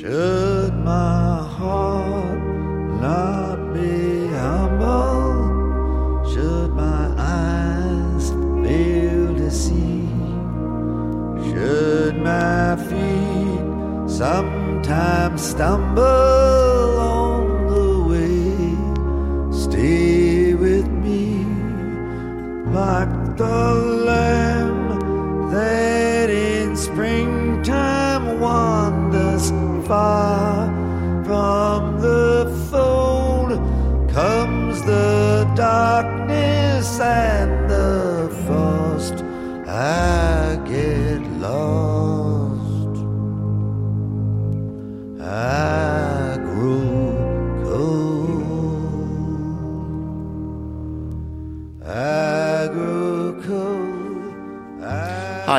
Should my heart not be humble? Should my eyes fail to see? Should my feet sometimes stumble on the way? Stay with me like the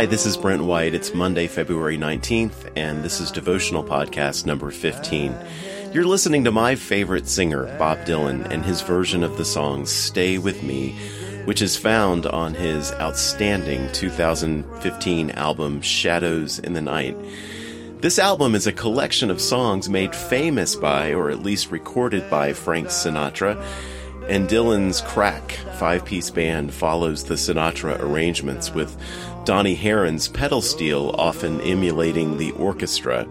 Hi, this is Brent White. It's Monday, February 19th, and this is Devotional Podcast number 15. You're listening to my favorite singer, Bob Dylan, and his version of the song Stay With Me, which is found on his outstanding 2015 album Shadows in the Night. This album is a collection of songs made famous by, or at least recorded by, Frank Sinatra. And Dylan's Crack five piece band follows the Sinatra arrangements with Donnie Herron's pedal steel often emulating the orchestra.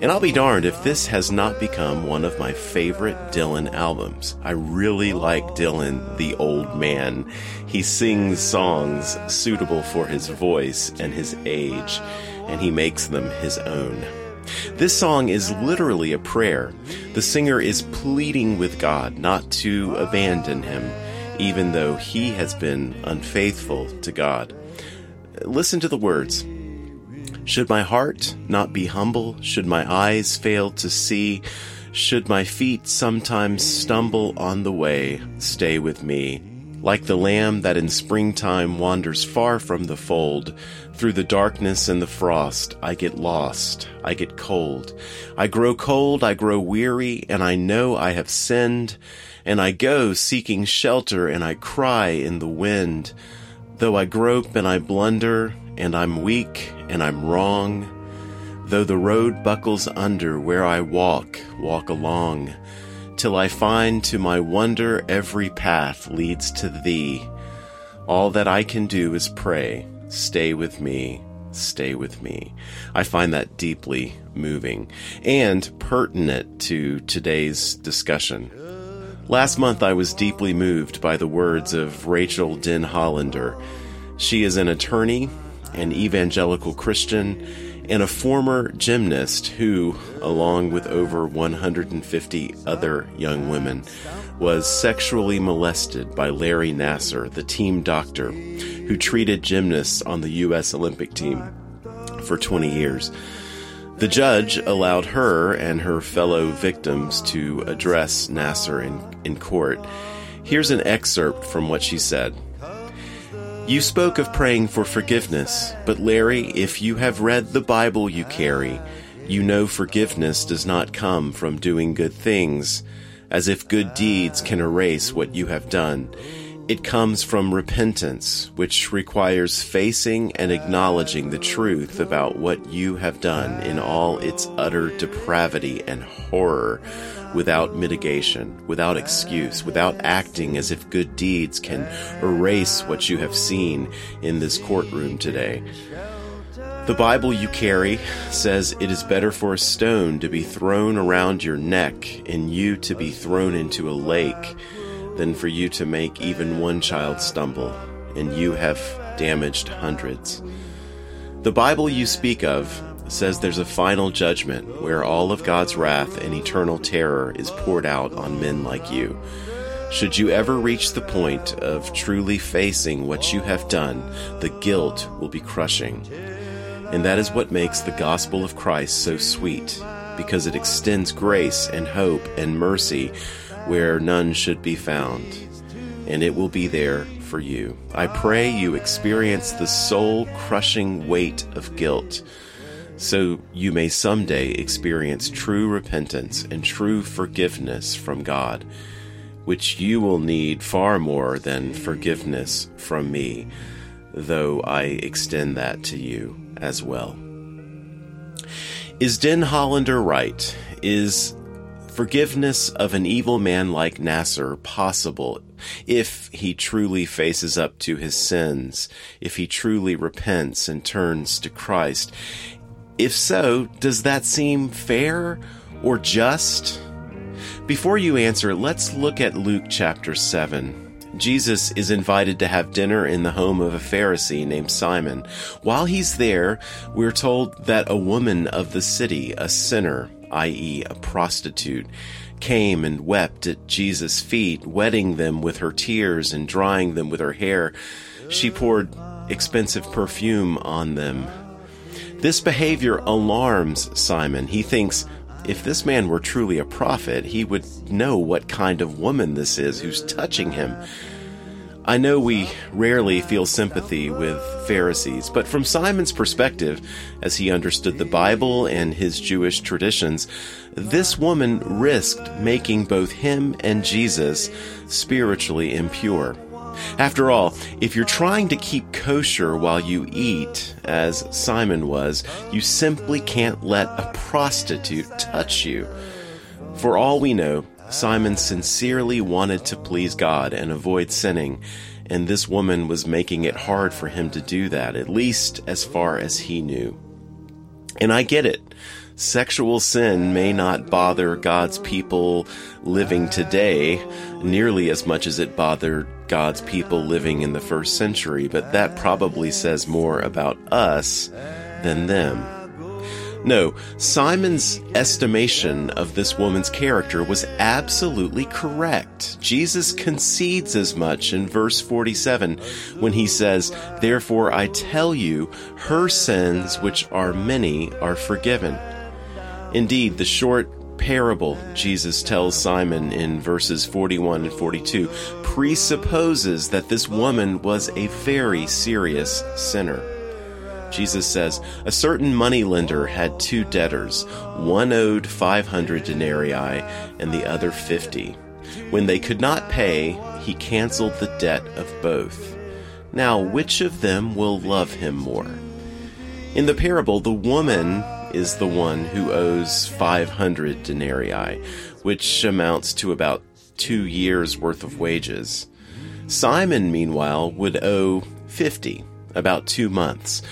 And I'll be darned if this has not become one of my favorite Dylan albums. I really like Dylan, the old man. He sings songs suitable for his voice and his age, and he makes them his own. This song is literally a prayer. The singer is pleading with God not to abandon him, even though he has been unfaithful to God. Listen to the words. Should my heart not be humble? Should my eyes fail to see? Should my feet sometimes stumble on the way? Stay with me. Like the lamb that in springtime wanders far from the fold, through the darkness and the frost, I get lost, I get cold. I grow cold, I grow weary, and I know I have sinned, and I go seeking shelter, and I cry in the wind. Though I grope and I blunder, and I'm weak and I'm wrong, though the road buckles under where I walk, walk along, till I find to my wonder every path leads to thee. All that I can do is pray, stay with me, stay with me. I find that deeply moving and pertinent to today's discussion. Last month, I was deeply moved by the words of Rachael Denhollander. She is an attorney, an evangelical Christian, and a former gymnast who, along with over 150 other young women, was sexually molested by Larry Nassar, the team doctor who treated gymnasts on the U.S. Olympic team for 20 years. The judge allowed her and her fellow victims to address Nassar in, in court. Here's an excerpt from what she said. You spoke of praying for forgiveness, but Larry, if you have read the Bible you carry, you know forgiveness does not come from doing good things, as if good deeds can erase what you have done. It comes from repentance, which requires facing and acknowledging the truth about what you have done in all its utter depravity and horror, without mitigation, without excuse, without acting as if good deeds can erase what you have seen in this courtroom today. The Bible you carry says it is better for a stone to be thrown around your neck and you to be thrown into a lake than for you to make even one child stumble, and you have damaged hundreds. The Bible you speak of says there's a final judgment where all of God's wrath and eternal terror is poured out on men like you. Should you ever reach the point of truly facing what you have done, the guilt will be crushing. And that is what makes the gospel of Christ so sweet, because it extends grace and hope and mercy where none should be found, and it will be there for you. I pray you experience the soul crushing weight of guilt so you may someday experience true repentance and true forgiveness from God, which you will need far more than forgiveness from me, though I extend that to you as well. Is Denhollander right? Is forgiveness of an evil man like Nassar possible if he truly faces up to his sins, if he truly repents and turns to Christ? If so, does that seem fair or just? Before you answer, let's look at Luke chapter 7. Jesus is invited to have dinner in the home of a Pharisee named Simon. While he's there, we're told that a woman of the city, a sinner, i.e., a prostitute, came and wept at Jesus' feet, wetting them with her tears and drying them with her hair. She poured expensive perfume on them. This behavior alarms Simon. He thinks, if this man were truly a prophet, he would know what kind of woman this is who's touching him. I know we rarely feel sympathy with Pharisees, but from Simon's perspective, as he understood the Bible and his Jewish traditions, this woman risked making both him and Jesus spiritually impure. After all, if you're trying to keep kosher while you eat, as Simon was, you simply can't let a prostitute touch you. For all we know, Simon sincerely wanted to please God and avoid sinning, and this woman was making it hard for him to do that, at least as far as he knew. And I get it. Sexual sin may not bother God's people living today nearly as much as it bothered God's people living in the first century, but that probably says more about us than them. No, Simon's estimation of this woman's character was absolutely correct. Jesus concedes as much in verse 47 when he says, Therefore I tell you, her sins, which are many, are forgiven. Indeed, the short parable Jesus tells Simon in verses 41 and 42 presupposes that this woman was a very serious sinner. Jesus says, A certain moneylender had two debtors. One owed 500 denarii and the other 50. When they could not pay, he canceled the debt of both. Now, which of them will love him more? In the parable, the woman is the one who owes 500 denarii, which amounts to about two years' worth of wages. Simon, meanwhile, would owe 50, about two months.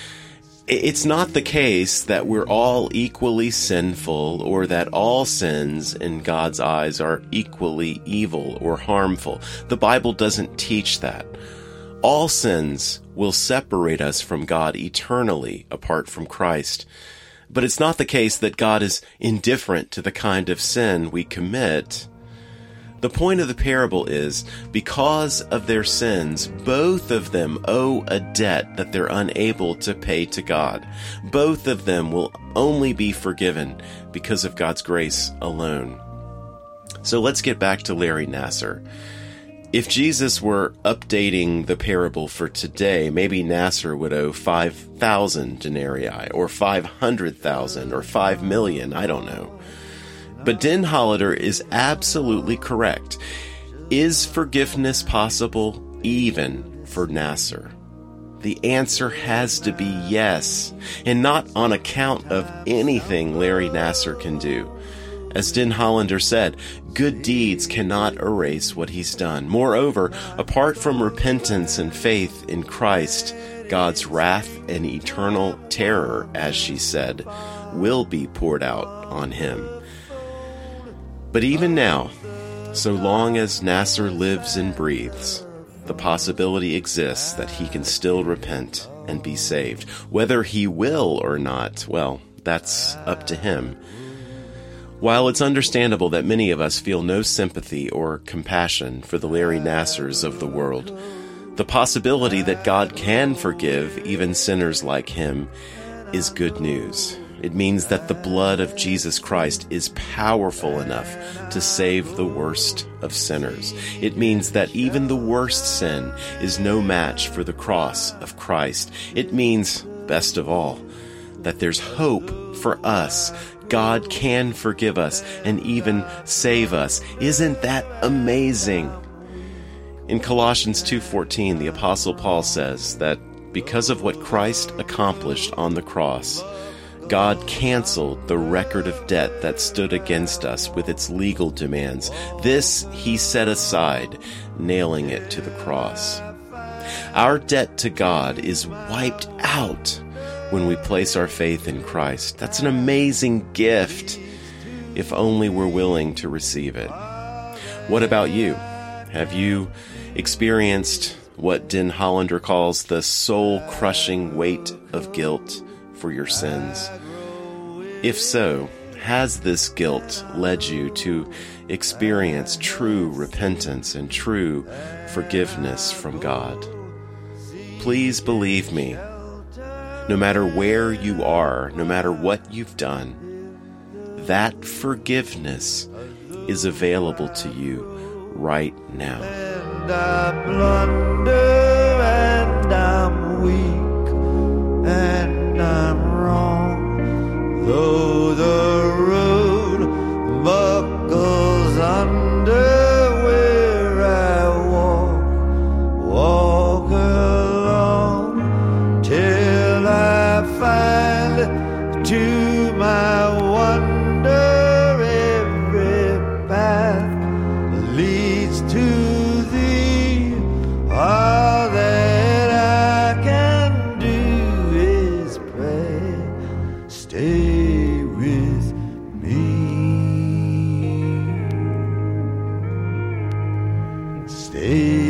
It's not the case that we're all equally sinful or that all sins in God's eyes are equally evil or harmful. The Bible doesn't teach that. All sins will separate us from God eternally apart from Christ. But it's not the case that God is indifferent to the kind of sin we commit. The point of the parable is because of their sins, both of them owe a debt that they're unable to pay to God. Both of them will only be forgiven because of God's grace alone. So let's get back to Larry Nassar. If Jesus were updating the parable for today, maybe Nassar would owe 5,000 denarii, or 500,000, or 5 million, I don't know. But Denhollander is absolutely correct. Is forgiveness possible even for Nassar? The answer has to be yes, and not on account of anything Larry Nassar can do. As Denhollander said, good deeds cannot erase what he's done. Moreover, apart from repentance and faith in Christ, God's wrath and eternal terror, as she said, will be poured out on him. But even now, so long as Nassar lives and breathes, the possibility exists that he can still repent and be saved. Whether he will or not, well, that's up to him. While it's understandable that many of us feel no sympathy or compassion for the Larry Nassars of the world, the possibility that God can forgive even sinners like him is good news. It means that the blood of Jesus Christ is powerful enough to save the worst of sinners. It means that even the worst sin is no match for the cross of Christ. It means, best of all, that there's hope for us. God can forgive us and even save us. Isn't that amazing? In Colossians 2:14, the apostle Paul says that because of what Christ accomplished on the cross, God canceled the record of debt that stood against us with its legal demands. This he set aside, nailing it to the cross. Our debt to God is wiped out when we place our faith in Christ. That's an amazing gift if only we're willing to receive it. What about you? Have you experienced what Denhollander calls the soul crushing weight of guilt for your sins? If so, has this guilt led you to experience true repentance and true forgiveness from God? Please believe me, no matter where you are, no matter what you've done, that forgiveness is available to you right now. And I blunder and I'm weak and I'm wrong. Though the to my wonder every path leads to thee. All that I can do is pray. Stay with me. Stay